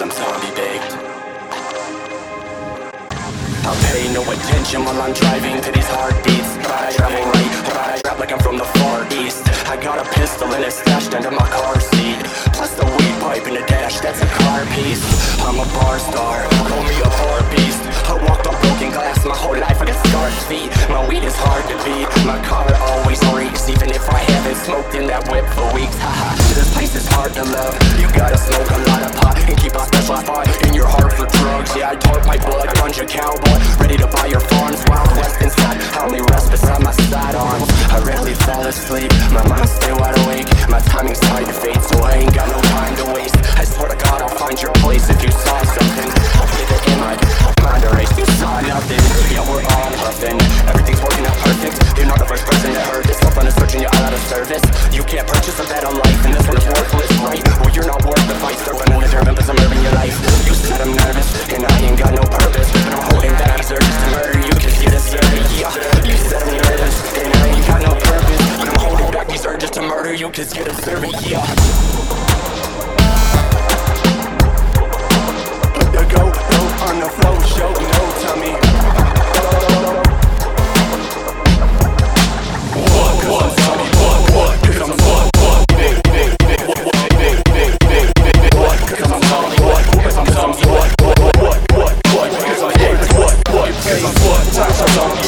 I'm zombie baked. I'll pay no attention while I'm driving to these heartbeats. But I travel right, but I rap like I'm from the far east. I got a pistol and it's stashed under my car seat. Plus the weed pipe in the dash, that's a car piece. I'm a bar star, call me a bar beast. I walked on broken glass my whole life, I got scarred feet. My weed is hard to beat, my car always reeks. Even if I haven't smoked in that whip for weeks, haha. this place is hard to love. You gotta smoke a lot of pot and keep a special spot Yeah, I torque my blood, bunch of cowboy, ready to buy your farms. Wild Well, you're not worth the fight. I'm urban your life. You said I'm nervous, and I ain't got no purpose. But I'm holding back these urges to murder you, cause you deserve it, yeah. You said I'm nervous, and I ain't got no purpose. But I'm holding back these urges to murder you, cause you deserve it, yeah. 멈춰